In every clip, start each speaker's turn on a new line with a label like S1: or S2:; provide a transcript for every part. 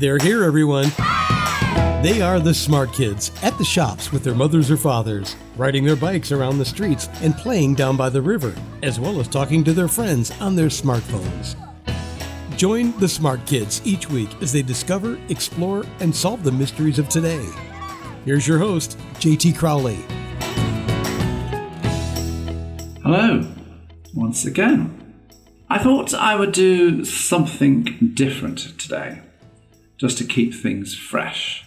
S1: They're here, everyone. They are the smart kids at the shops with their mothers or fathers, riding their bikes around the streets and playing down by the river, as well as talking to their friends on their smartphones. Join the smart kids each week as they discover, explore, and solve the mysteries of today. Here's your host, JT Crowley.
S2: Hello, once again. I thought I would do something different today, just to keep things fresh.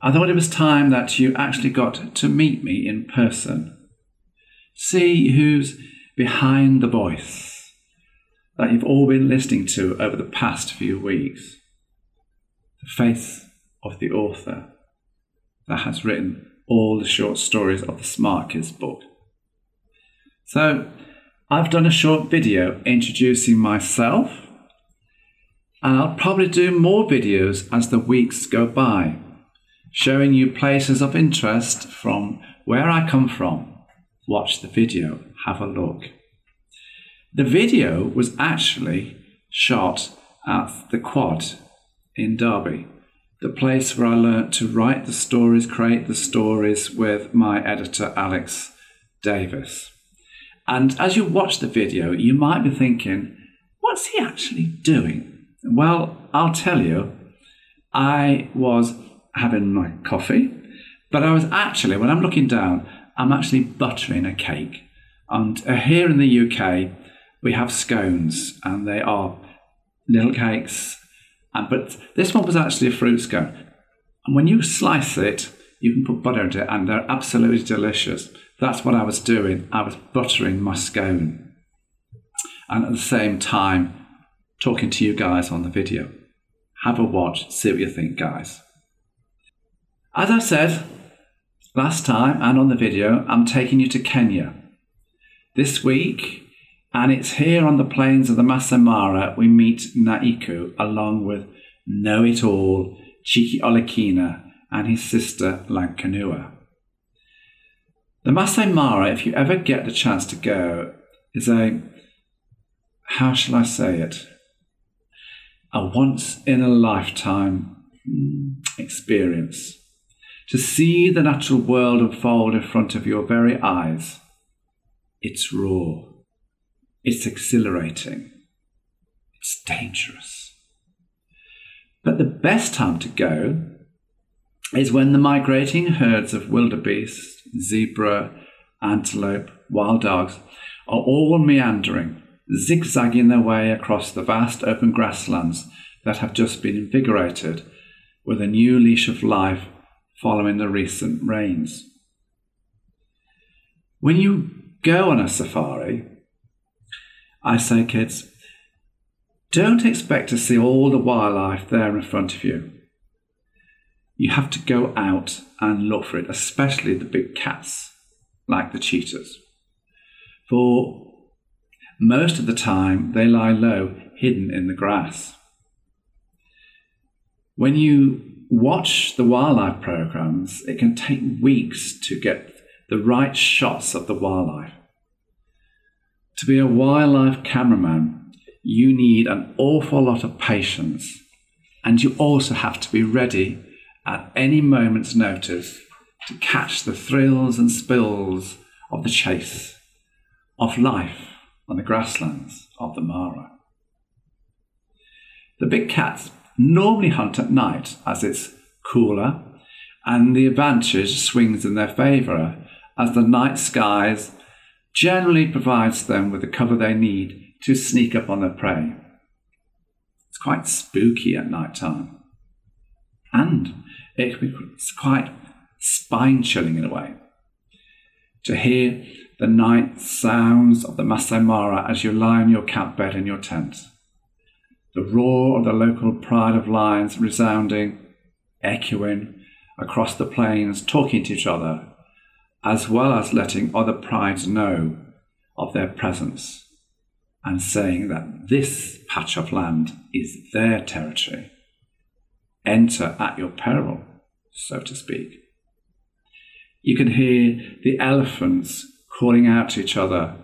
S2: I thought it was time that you actually got to meet me in person. See who's behind the voice that you've all been listening to over the past few weeks. The face of the author that has written all the short stories of the Smart Kids book. So, I've done a short video introducing myself, and I'll probably do more videos as the weeks go by, showing you places of interest from where I come from. Watch the video, have a look. The video was actually shot at the Quad in Derby, the place where I learnt to write the stories, create the stories with my editor Alex Davis. And as you watch the video, you might be thinking, what's he actually doing? Well, I'll tell you, I was having my coffee, but I was actually, when I'm looking down, I'm actually buttering a cake. And uh, here in the UK, we have scones, and they are little cakes. And, but this one was actually a fruit scone. And when you slice it, you can put butter into it, and they're absolutely delicious. That's what I was doing. I was buttering my scone. And at the same time, talking to you guys on the video. Have a watch, see what you think, guys. As I said last time and on the video, I'm taking you to Kenya. This week, and it's here on the plains of the Masai Mara we meet Naeku along with Know It All, Chiki Olekina, and his sister Lankanua. The Masai Mara, if you ever get the chance to go, is a, how shall I say it, a once in a lifetime mm, experience. To see the natural world unfold in front of your very eyes, it's raw, it's exhilarating, it's dangerous. But the best time to go is when the migrating herds of wildebeest, zebra, antelope, wild dogs are all meandering, zigzagging their way across the vast open grasslands that have just been invigorated with a new leash of life following the recent rains. When you go on a safari, I say, kids, don't expect to see all the wildlife there in front of you you have to go out and look for it, especially the big cats like the cheetahs. For most of the time, they lie low, hidden in the grass. When you watch the wildlife programs, it can take weeks to get the right shots of the wildlife. To be a wildlife cameraman, you need an awful lot of patience, and you also have to be ready at any moment's notice to catch the thrills and spills of the chase, of life on the grasslands of the Mara. The big cats normally hunt at night as it's cooler and the advantage swings in their favour as the night skies generally provides them with the cover they need to sneak up on their prey. It's quite spooky at night time. And it can be quite spine chilling in a way. To hear the night sounds of the Masai Mara as you lie on your camp bed in your tent. The roar of the local pride of lions resounding, echoing across the plains, talking to each other, as well as letting other prides know of their presence and saying that this patch of land is their territory. Enter at your peril so to speak. You can hear the elephants calling out to each other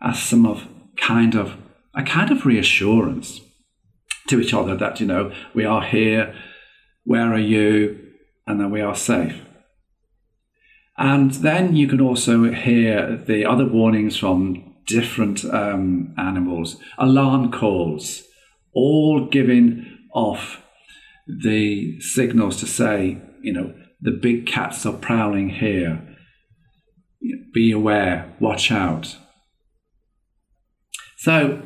S2: as some of kind of a kind of reassurance to each other that, you know, we are here, where are you, and then we are safe. And then you can also hear the other warnings from different um, animals, alarm calls, all giving off the signals to say, you know, the big cats are prowling here. Be aware, watch out. So,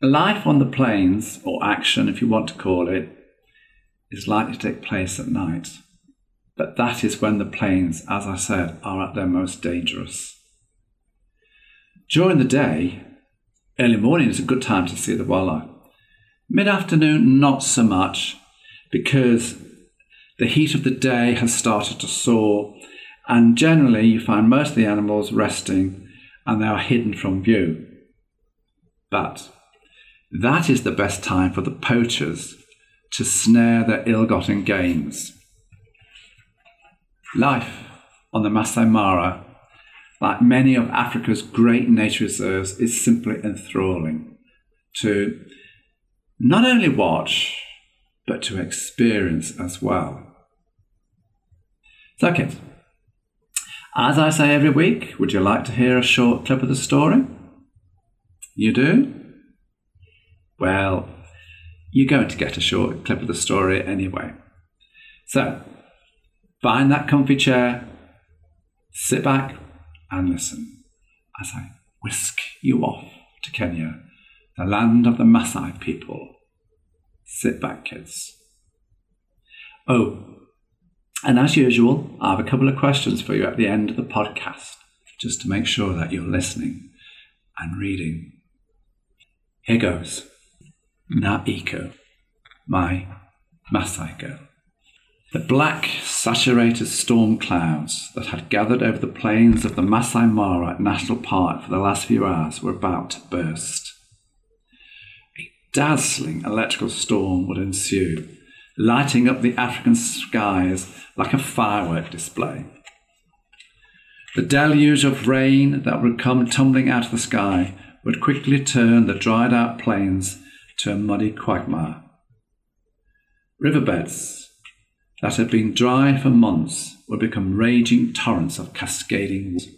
S2: life on the plains, or action if you want to call it, is likely to take place at night. But that is when the plains, as I said, are at their most dangerous. During the day, early morning is a good time to see the wildlife. Mid afternoon, not so much, because the heat of the day has started to soar, and generally you find most of the animals resting and they are hidden from view. But that is the best time for the poachers to snare their ill gotten gains. Life on the Masai Mara, like many of Africa's great nature reserves, is simply enthralling to not only watch, but to experience as well. Kids, as I say every week, would you like to hear a short clip of the story? You do? Well, you're going to get a short clip of the story anyway. So, find that comfy chair, sit back, and listen as I whisk you off to Kenya, the land of the Maasai people. Sit back, kids. Oh, and as usual, I have a couple of questions for you at the end of the podcast, just to make sure that you're listening and reading. Here goes. Naeku, my Maasai girl. The black, saturated storm clouds that had gathered over the plains of the Masai Mara National Park for the last few hours were about to burst. A dazzling electrical storm would ensue, lighting up the African skies like a firework display. The deluge of rain that would come tumbling out of the sky would quickly turn the dried out plains to a muddy quagmire. Riverbeds that had been dry for months would become raging torrents of cascading water.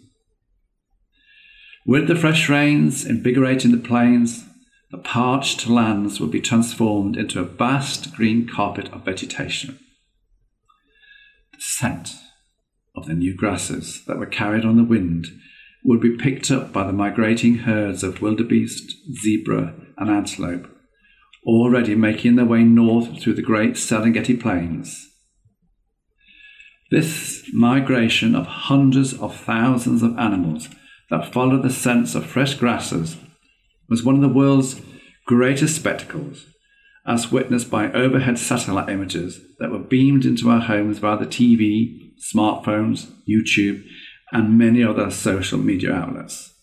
S2: With the fresh rains invigorating the plains, the parched lands would be transformed into a vast green carpet of vegetation. The scent of the new grasses that were carried on the wind would be picked up by the migrating herds of wildebeest, zebra, and antelope already making their way north through the great Serengeti Plains. This migration of hundreds of thousands of animals that follow the scents of fresh grasses was one of the world's greatest spectacles, as witnessed by overhead satellite images that were beamed into our homes via the TV, smartphones, YouTube, and many other social media outlets.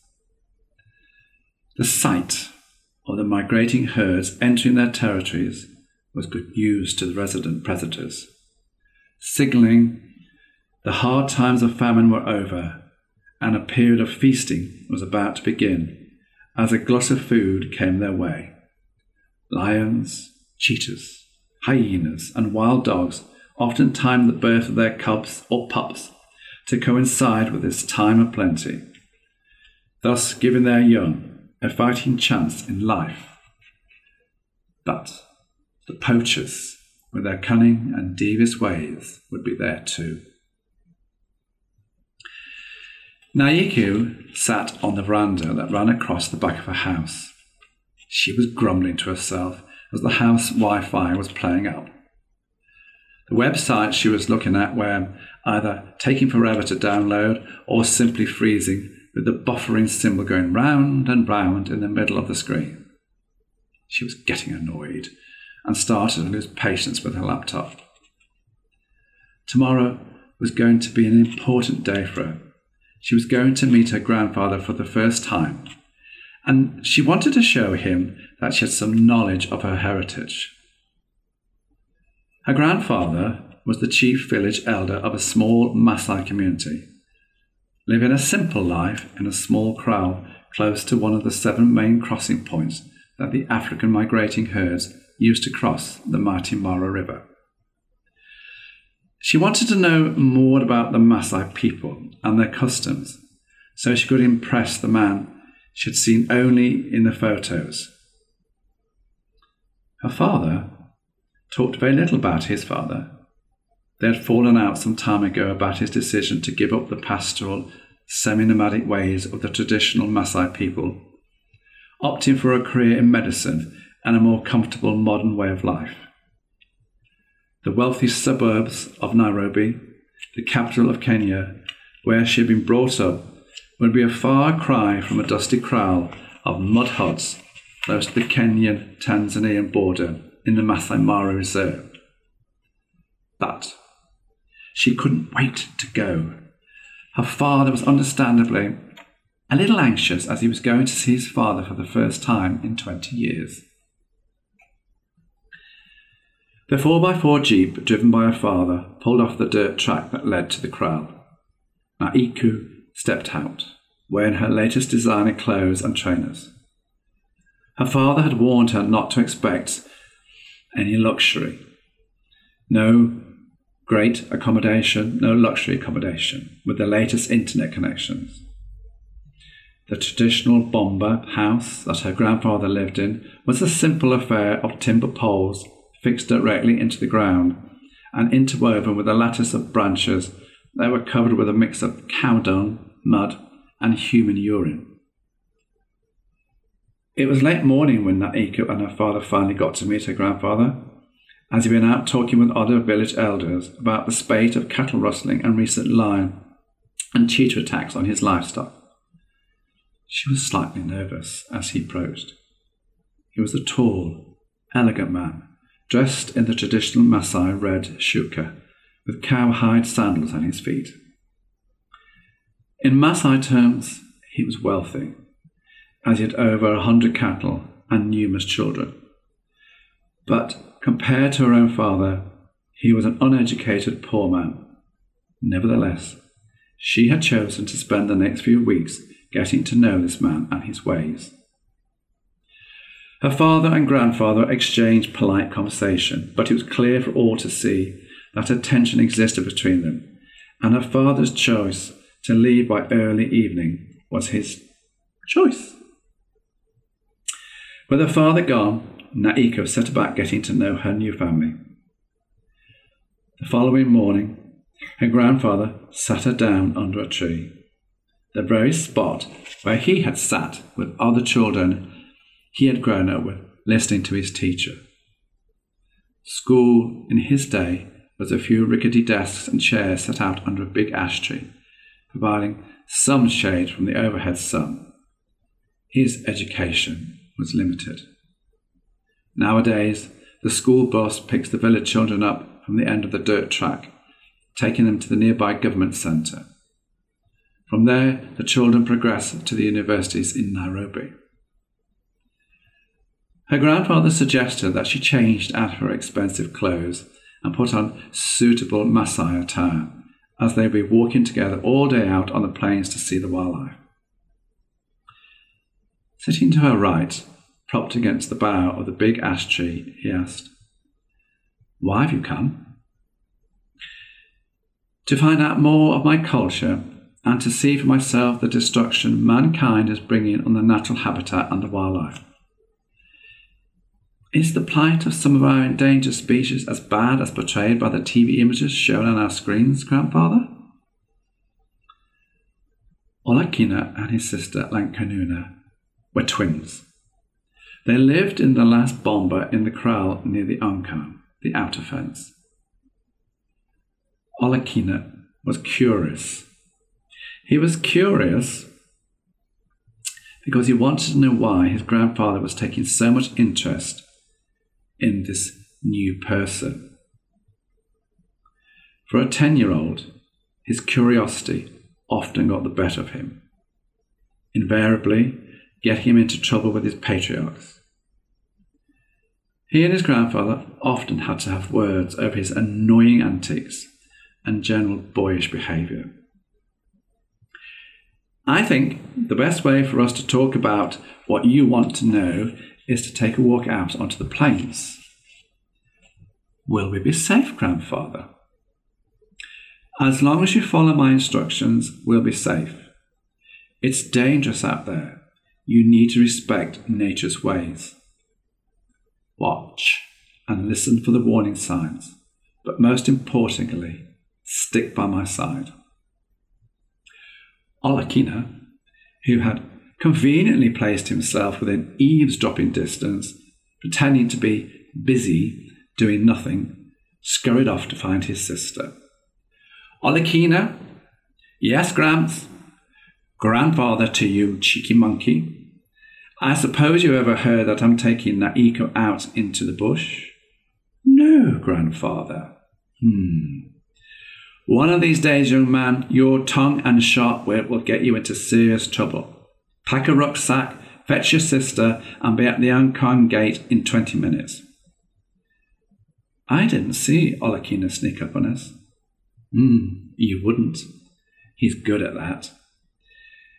S2: The sight of the migrating herds entering their territories was good news to the resident predators, signaling the hard times of famine were over and a period of feasting was about to begin as a glut of food came their way. Lions, cheetahs, hyenas, and wild dogs often timed the birth of their cubs or pups to coincide with this time of plenty, thus giving their young a fighting chance in life. But the poachers, with their cunning and devious ways, would be there too. Naeku sat on the veranda that ran across the back of her house. She was grumbling to herself as the house Wi Fi was playing up. The websites she was looking at were either taking forever to download or simply freezing with the buffering symbol going round and round in the middle of the screen. She was getting annoyed and started to lose patience with her laptop. Tomorrow was going to be an important day for her. She was going to meet her grandfather for the first time, and she wanted to show him that she had some knowledge of her heritage. Her grandfather was the chief village elder of a small Maasai community living a simple life in a small kraal close to one of the seven main crossing points that the African migrating herds used to cross the mighty Mara River. She wanted to know more about the Maasai people and their customs so she could impress the man she had seen only in the photos. Her father talked very little about his father. They had fallen out some time ago about his decision to give up the pastoral, semi nomadic ways of the traditional Maasai people, opting for a career in medicine and a more comfortable modern way of life. The wealthy suburbs of Nairobi, the capital of Kenya, where she had been brought up, would be a far cry from a dusty kraal of mud huts close to the Kenyan Tanzanian border in the Masai Mara Reserve. But she couldn't wait to go. Her father was understandably a little anxious as he was going to see his father for the first time in 20 years. The 4x4 Jeep, driven by her father, pulled off the dirt track that led to the kraal. Naeku stepped out, wearing her latest designer clothes and trainers. Her father had warned her not to expect any luxury. No great accommodation, no luxury accommodation with the latest internet connections. The traditional bomba house that her grandfather lived in was a simple affair of timber poles fixed directly into the ground and interwoven with a lattice of branches They were covered with a mix of cow dung, mud, and human urine. It was late morning when Naeku and her father finally got to meet her grandfather, as he been out talking with other village elders about the spate of cattle rustling and recent lion and cheetah attacks on his livestock. She was slightly nervous as he approached. He was a tall, elegant man, dressed in the traditional Maasai red shuka, with cowhide sandals on his feet. In Maasai terms, he was wealthy, as he had over a hundred cattle and numerous children. But compared to her own father, he was an uneducated poor man. Nevertheless, she had chosen to spend the next few weeks getting to know this man and his ways. Her father and grandfather exchanged polite conversation, but it was clear for all to see that a tension existed between them, and her father's choice to leave by early evening was his choice. With her father gone, Naeku set about getting to know her new family. The following morning, her grandfather sat her down under a tree, the very spot where he had sat with other children he had grown up with, listening to his teacher. School in his day was a few rickety desks and chairs set out under a big ash tree, providing some shade from the overhead sun. His education was limited. Nowadays, the school bus picks the village children up from the end of the dirt track, taking them to the nearby government centre. From there, the children progress to the universities in Nairobi. Her grandfather suggested that she changed out her expensive clothes and put on suitable Maasai attire, as they would be walking together all day out on the plains to see the wildlife. Sitting to her right, propped against the bough of the big ash tree, he asked, Why have you come? To find out more of my culture and to see for myself the destruction mankind is bringing on the natural habitat and the wildlife. Is the plight of some of our endangered species as bad as portrayed by the TV images shown on our screens, grandfather? Olakina and his sister Lankanuna were twins. They lived in the last bomba in the kraal near the Ankam, the outer fence. Olakina was curious. He was curious because he wanted to know why his grandfather was taking so much interest in this new person. For a 10 year old, his curiosity often got the better of him, invariably getting him into trouble with his patriarchs. He and his grandfather often had to have words over his annoying antics and general boyish behaviour. I think the best way for us to talk about what you want to know is to take a walk out onto the plains, Will we be safe, grandfather? As long as you follow my instructions, we'll be safe. It's dangerous out there. You need to respect nature's ways. Watch and listen for the warning signs, but most importantly, stick by my side. Olakina, who had conveniently placed himself within eavesdropping distance, pretending to be busy doing nothing, scurried off to find his sister. Olakina, yes, Gramps, grandfather to you, cheeky monkey. I suppose you ever heard that I'm taking Naeku out into the bush? No, grandfather. Hmm. One of these days, young man, your tongue and sharp wit will get you into serious trouble. Pack a rucksack, fetch your sister, and be at the Ankon gate in 20 minutes. I didn't see Olakina sneak up on us. Hmm, you wouldn't. He's good at that.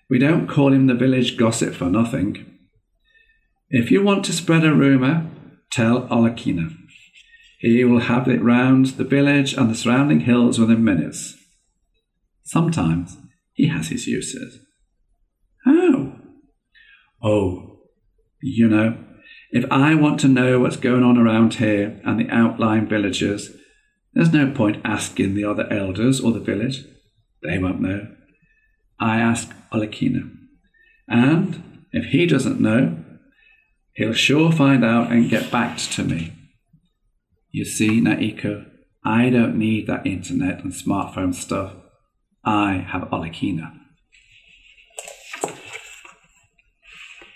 S2: We don't call him the village gossip for nothing. If you want to spread a rumour, tell Olakina. He will have it round the village and the surrounding hills within minutes. Sometimes he has his uses. How? Oh, you know, if I want to know what's going on around here and the outlying villages, there's no point asking the other elders or the village. They won't know. I ask Olakina. And if he doesn't know, he'll sure find out and get back to me. You see, Naeku, I don't need that internet and smartphone stuff. I have Olakina.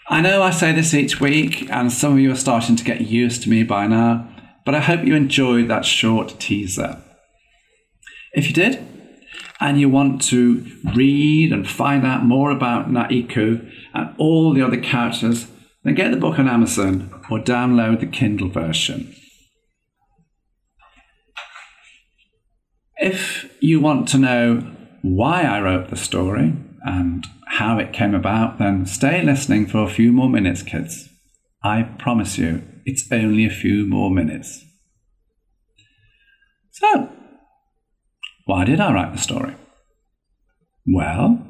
S2: I know I say this each week, and some of you are starting to get used to me by now, but I hope you enjoyed that short teaser. If you did, and you want to read and find out more about Naeku and all the other characters, then get the book on Amazon or download the Kindle version. If you want to know why I wrote the story and how it came about, then stay listening for a few more minutes, kids. I promise you, it's only a few more minutes. So, why did I write the story? Well,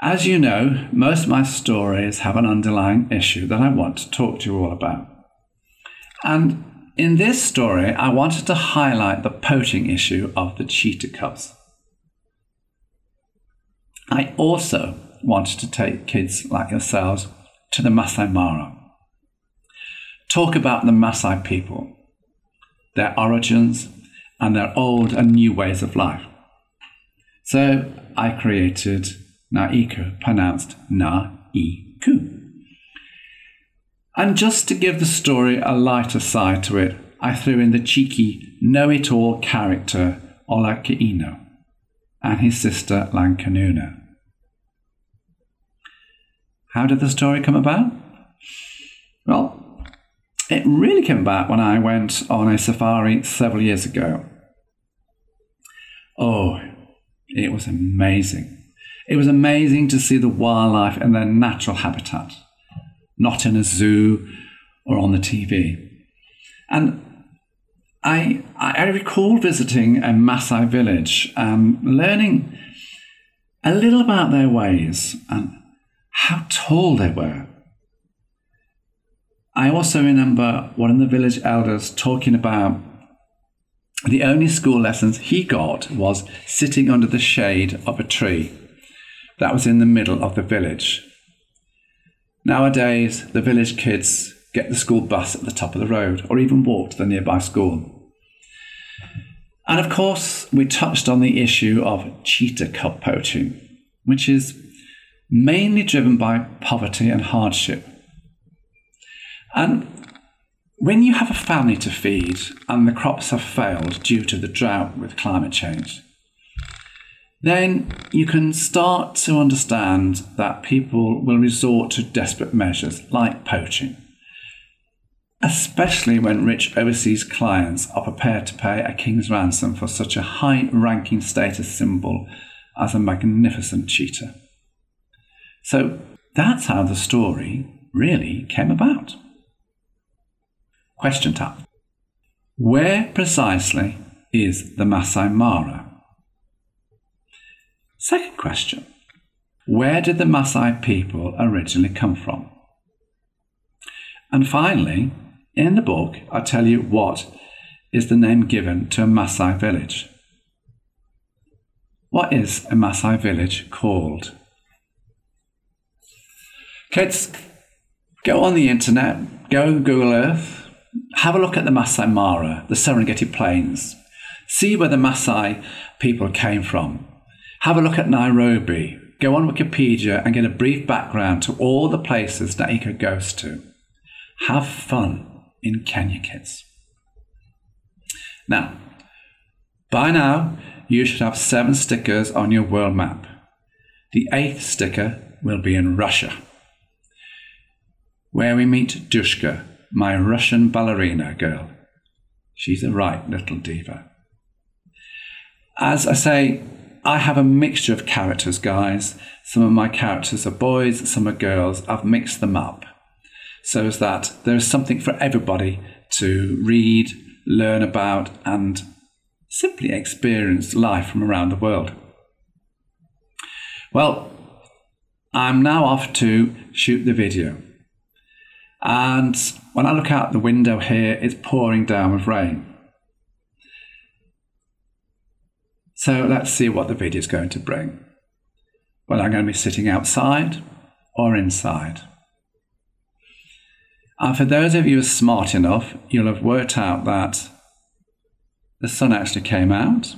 S2: as you know, most of my stories have an underlying issue that I want to talk to you all about. And in this story, I wanted to highlight the poaching issue of the cheetah cubs. I also wanted to take kids like yourselves to the Masai Mara. Talk about the Masai people, their origins, and their old and new ways of life. So I created Naeku, pronounced Na-I-Ku. And just to give the story a lighter side to it, I threw in the cheeky, know it all character Olakiino and his sister Lankanuna. How did the story come about? Well, it really came about when I went on a safari several years ago. Oh, it was amazing. It was amazing to see the wildlife in their natural habitat not in a zoo or on the TV. And I, I recall visiting a Maasai village and learning a little about their ways and how tall they were. I also remember one of the village elders talking about the only school lessons he got was sitting under the shade of a tree that was in the middle of the village. Nowadays, the village kids get the school bus at the top of the road or even walk to the nearby school. And of course, we touched on the issue of cheetah cub poaching, which is mainly driven by poverty and hardship. And when you have a family to feed and the crops have failed due to the drought with climate change, then you can start to understand that people will resort to desperate measures like poaching, especially when rich overseas clients are prepared to pay a king's ransom for such a high ranking status symbol as a magnificent cheetah. So that's how the story really came about. Question time. Where precisely is the Masai Mara? Second question Where did the Masai people originally come from? And finally, in the book, I tell you what is the name given to a Masai village. What is a Masai village called? Kids, go on the internet, go Google Earth, have a look at the Masai Mara, the Serengeti Plains. See where the Masai people came from. Have a look at Nairobi. Go on Wikipedia and get a brief background to all the places that Ika goes to. Have fun in Kenya, kids. Now, by now, you should have seven stickers on your world map. The eighth sticker will be in Russia, where we meet Dushka, my Russian ballerina girl. She's a right little diva. As I say, I have a mixture of characters, guys. Some of my characters are boys, some are girls. I've mixed them up so as that there is something for everybody to read, learn about, and simply experience life from around the world. Well, I'm now off to shoot the video. And when I look out the window here, it's pouring down with rain. So let's see what the video is going to bring. Well, I'm going to be sitting outside or inside. And for those of you who are smart enough, you'll have worked out that the sun actually came out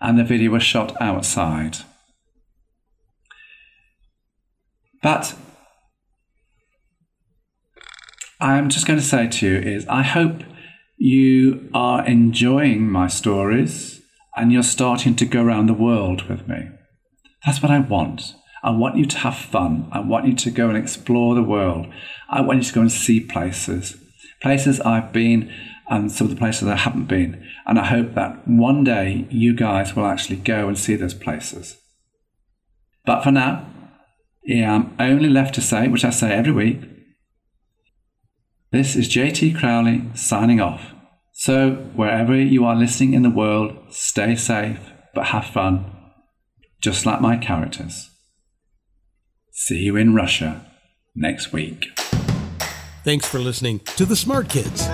S2: and the video was shot outside. But I'm just going to say to you is I hope you are enjoying my stories and you're starting to go around the world with me. That's what I want. I want you to have fun. I want you to go and explore the world. I want you to go and see places, places I've been and some of the places I haven't been. And I hope that one day you guys will actually go and see those places. But for now, yeah, I'm only left to say, which I say every week, this is JT Crowley signing off. So, wherever you are listening in the world, stay safe, but have fun, just like my characters. See you in Russia next week.
S1: Thanks for listening to the Smart Kids.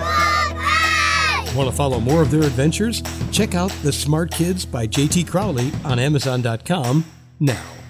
S1: Want to follow more of their adventures? Check out The Smart Kids by JT Crowley on Amazon.com now.